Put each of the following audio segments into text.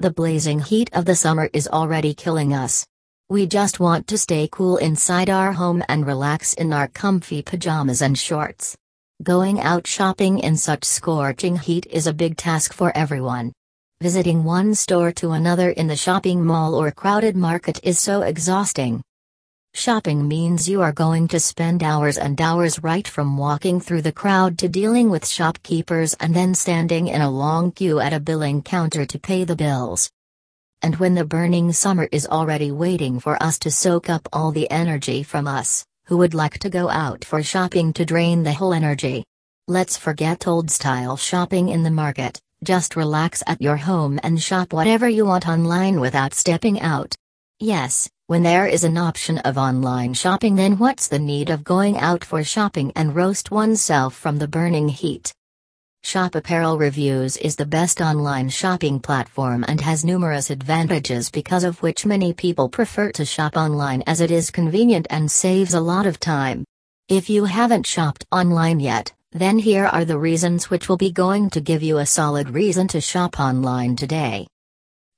The blazing heat of the summer is already killing us. We just want to stay cool inside our home and relax in our comfy pajamas and shorts. Going out shopping in such scorching heat is a big task for everyone. Visiting one store to another in the shopping mall or crowded market is so exhausting. Shopping means you are going to spend hours and hours right from walking through the crowd to dealing with shopkeepers and then standing in a long queue at a billing counter to pay the bills. And when the burning summer is already waiting for us to soak up all the energy from us, who would like to go out for shopping to drain the whole energy? Let's forget old style shopping in the market, just relax at your home and shop whatever you want online without stepping out. Yes, when there is an option of online shopping, then what's the need of going out for shopping and roast oneself from the burning heat? Shoppe Apparel Reviews is the best online shopping platform and has numerous advantages because of which many people prefer to shop online as it is convenient and saves a lot of time. If you haven't shopped online yet, then here are the reasons which will be going to give you a solid reason to shop online today.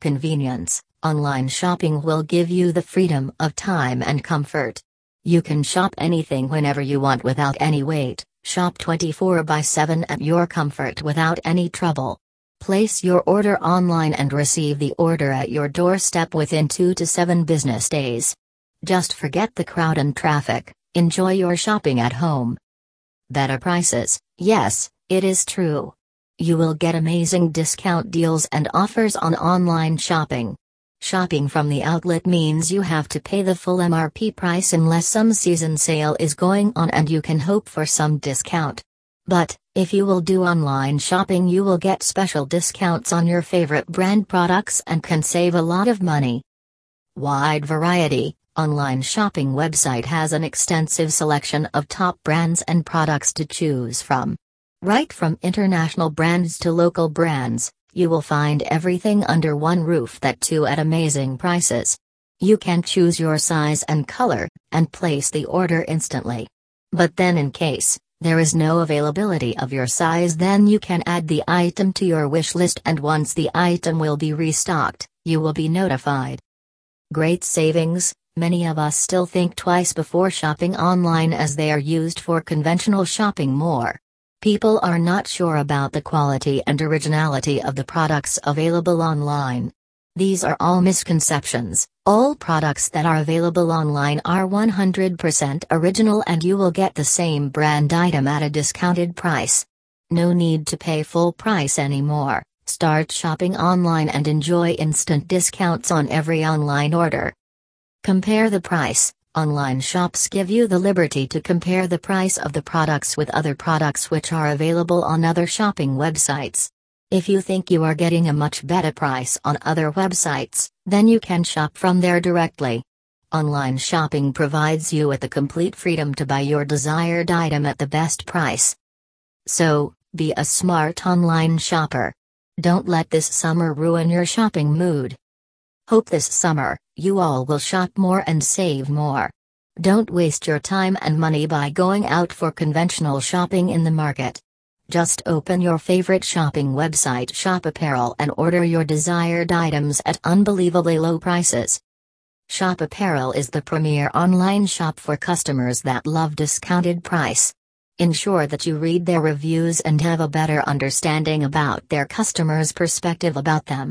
Convenience Online shopping will give you the freedom of time and comfort. You can shop anything whenever you want without any wait, shop 24 by 7 at your comfort without any trouble. Place your order online and receive the order at your doorstep within 2 to 7 business days. Just forget the crowd and traffic, enjoy your shopping at home. Better prices, yes, it is true. You will get amazing discount deals and offers on online shopping. Shopping from the outlet means you have to pay the full MRP price unless some season sale is going on and you can hope for some discount. But, if you will do online shopping, you will get special discounts on your favorite brand products and can save a lot of money. Wide variety Online shopping website has an extensive selection of top brands and products to choose from. Right from international brands to local brands, you will find everything under one roof that too at amazing prices. You can choose your size and color, and place the order instantly. But then, in case there is no availability of your size, then you can add the item to your wish list, and once the item will be restocked, you will be notified. Great savings Many of us still think twice before shopping online as they are used for conventional shopping more. People are not sure about the quality and originality of the products available online. These are all misconceptions. All products that are available online are 100% original and you will get the same brand item at a discounted price. No need to pay full price anymore. Start shopping online and enjoy instant discounts on every online order. Compare the price. Online shops give you the liberty to compare the price of the products with other products which are available on other shopping websites. If you think you are getting a much better price on other websites, then you can shop from there directly. Online shopping provides you with the complete freedom to buy your desired item at the best price. So, be a smart online shopper. Don't let this summer ruin your shopping mood. Hope this summer, you all will shop more and save more. Don't waste your time and money by going out for conventional shopping in the market. Just open your favorite shopping website Shoppe Apparel and order your desired items at unbelievably low prices. Shoppe Apparel is the premier online shop for customers that love discounted price. Ensure that you read their reviews and have a better understanding about their customers' perspective about them.